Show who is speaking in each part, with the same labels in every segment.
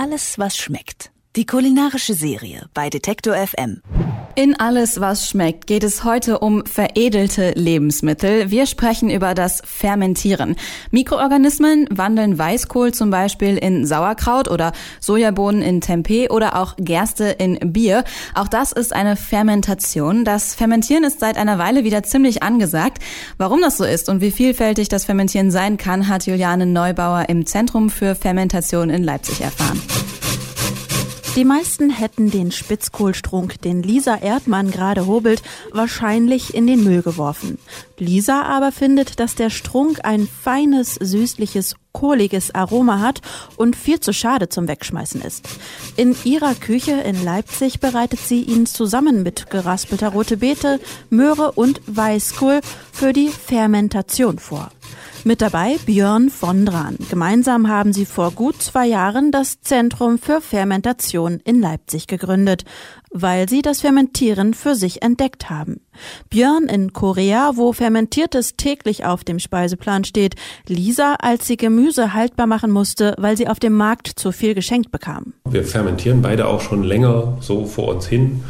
Speaker 1: Alles, was schmeckt. Die kulinarische Serie bei Detektor FM.
Speaker 2: In Alles, was schmeckt, geht es heute um veredelte Lebensmittel. Wir sprechen über das Fermentieren. Mikroorganismen wandeln Weißkohl zum Beispiel in Sauerkraut oder Sojabohnen in Tempeh oder auch Gerste in Bier. Auch das ist eine Fermentation. Das Fermentieren ist seit einer Weile wieder ziemlich angesagt. Warum das so ist und wie vielfältig das Fermentieren sein kann, hat Juliane Neubauer im Zentrum für Fermentation in Leipzig erfahren.
Speaker 3: Die meisten hätten den Spitzkohlstrunk, den Lisa Erdmann gerade hobelt, wahrscheinlich in den Müll geworfen. Lisa aber findet, dass der Strunk ein feines, süßliches, kohliges Aroma hat und viel zu schade zum Wegschmeißen ist. In ihrer Küche in Leipzig bereitet sie ihn zusammen mit geraspelter rote Beete, Möhre und Weißkohl für die Fermentation vor. Mit dabei Björn von Dran. Gemeinsam haben sie vor gut zwei Jahren das Zentrum für Fermentation in Leipzig gegründet, weil sie das Fermentieren für sich entdeckt haben. Björn in Korea, wo Fermentiertes täglich auf dem Speiseplan steht, Lisa, als sie Gemüse haltbar machen musste, weil sie auf dem Markt zu viel geschenkt bekam.
Speaker 4: Wir fermentieren beide auch schon länger so vor uns hin.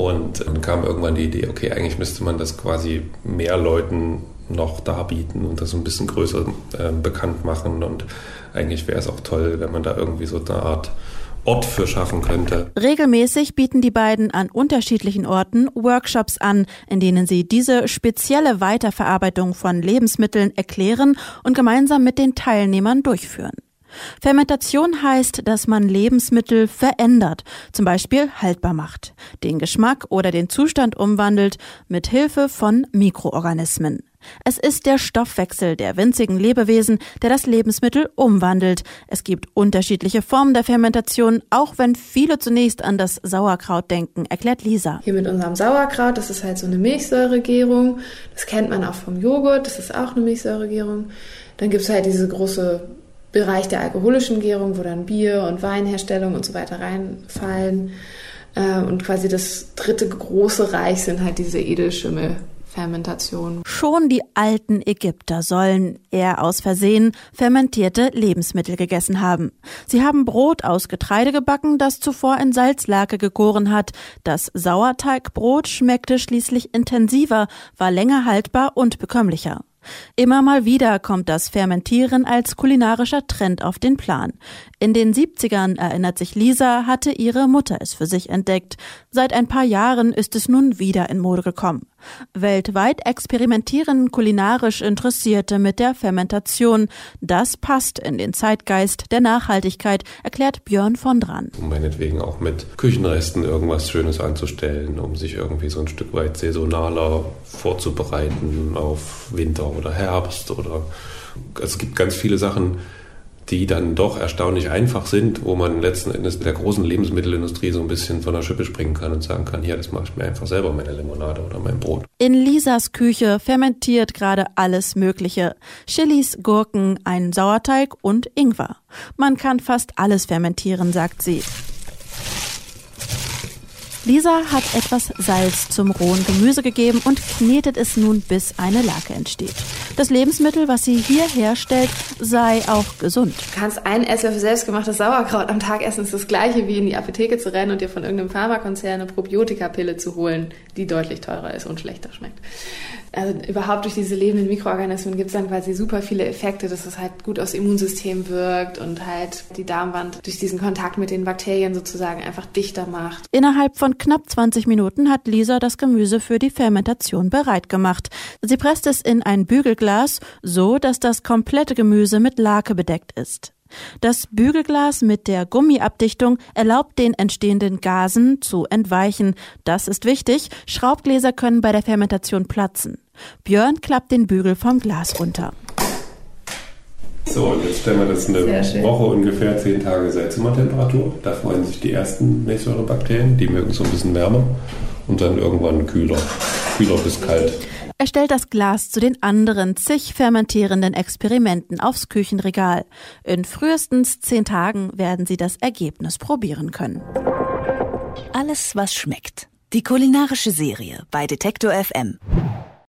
Speaker 4: Und dann kam irgendwann die Idee, okay, eigentlich müsste man das quasi mehr Leuten noch darbieten und das ein bisschen größer äh, bekannt machen. Und eigentlich wäre es auch toll, wenn man da irgendwie so eine Art Ort für schaffen könnte.
Speaker 3: Regelmäßig bieten die beiden an unterschiedlichen Orten Workshops an, in denen sie diese spezielle Weiterverarbeitung von Lebensmitteln erklären und gemeinsam mit den Teilnehmern durchführen. Fermentation heißt, dass man Lebensmittel verändert, zum Beispiel haltbar macht, den Geschmack oder den Zustand umwandelt mit Hilfe von Mikroorganismen. Es ist der Stoffwechsel der winzigen Lebewesen, der das Lebensmittel umwandelt. Es gibt unterschiedliche Formen der Fermentation, auch wenn viele zunächst an das Sauerkraut denken, erklärt Lisa.
Speaker 5: Hier mit unserem Sauerkraut, das ist halt so eine Milchsäuregärung. Das kennt man auch vom Joghurt, das ist auch eine Milchsäuregärung. Dann gibt es halt diese große Bereich der alkoholischen Gärung, wo dann Bier und Weinherstellung und so weiter reinfallen. Ähm, und quasi das dritte große Reich sind halt diese Edelschimmel. Fermentation.
Speaker 3: Schon die alten Ägypter sollen eher aus Versehen fermentierte Lebensmittel gegessen haben. Sie haben Brot aus Getreide gebacken, das zuvor in Salzlake gegoren hat. Das Sauerteigbrot schmeckte schließlich intensiver, war länger haltbar und bekömmlicher. Immer mal wieder kommt das Fermentieren als kulinarischer Trend auf den Plan. In den 70ern, erinnert sich Lisa, hatte ihre Mutter es für sich entdeckt. Seit ein paar Jahren ist es nun wieder in Mode gekommen. Weltweit experimentieren kulinarisch Interessierte mit der Fermentation. Das passt in den Zeitgeist der Nachhaltigkeit, erklärt Björn von Dran.
Speaker 4: Um meinetwegen auch mit Küchenresten irgendwas Schönes anzustellen, um sich irgendwie so ein Stück weit saisonaler vorzubereiten auf Winter oder Herbst oder es gibt ganz viele Sachen, die dann doch erstaunlich einfach sind, wo man letzten Endes der großen Lebensmittelindustrie so ein bisschen von der Schippe springen kann und sagen kann, hier, das mache ich mir einfach selber, meine Limonade oder mein Brot.
Speaker 3: In Lisas Küche fermentiert gerade alles Mögliche. Chilis, Gurken, ein Sauerteig und Ingwer. Man kann fast alles fermentieren, sagt sie. Lisa hat etwas Salz zum rohen Gemüse gegeben und knetet es nun, bis eine Lake entsteht. Das Lebensmittel, was sie hier herstellt, sei auch gesund.
Speaker 5: Du kannst einen Esslöffel selbstgemachtes Sauerkraut am Tag essen. Das ist das gleiche wie in die Apotheke zu rennen und dir von irgendeinem Pharmakonzern eine Probiotikapille zu holen, die deutlich teurer ist und schlechter schmeckt. Also überhaupt durch diese lebenden Mikroorganismen gibt es dann quasi super viele Effekte, dass es halt gut aufs Immunsystem wirkt und halt die Darmwand durch diesen Kontakt mit den Bakterien sozusagen einfach dichter macht.
Speaker 3: Innerhalb von knapp 20 Minuten hat Lisa das Gemüse für die Fermentation bereit gemacht. Sie presst es in ein Bügelglas, so dass das komplette Gemüse mit Lake bedeckt ist. Das Bügelglas mit der Gummiabdichtung erlaubt den entstehenden Gasen zu entweichen. Das ist wichtig. Schraubgläser können bei der Fermentation platzen. Björn klappt den Bügel vom Glas runter.
Speaker 4: So, und jetzt stellen wir das eine Woche ungefähr, zehn Tage Seltzimmertemperatur. Da freuen sich die ersten Milchsäurebakterien, die mögen so ein bisschen wärmer und dann irgendwann kühler, kühler bis kalt.
Speaker 3: Er stellt das Glas zu den anderen zig fermentierenden Experimenten aufs Küchenregal. In frühestens zehn Tagen werden Sie das Ergebnis probieren können.
Speaker 1: Alles, was schmeckt. Die kulinarische Serie bei Detektor FM.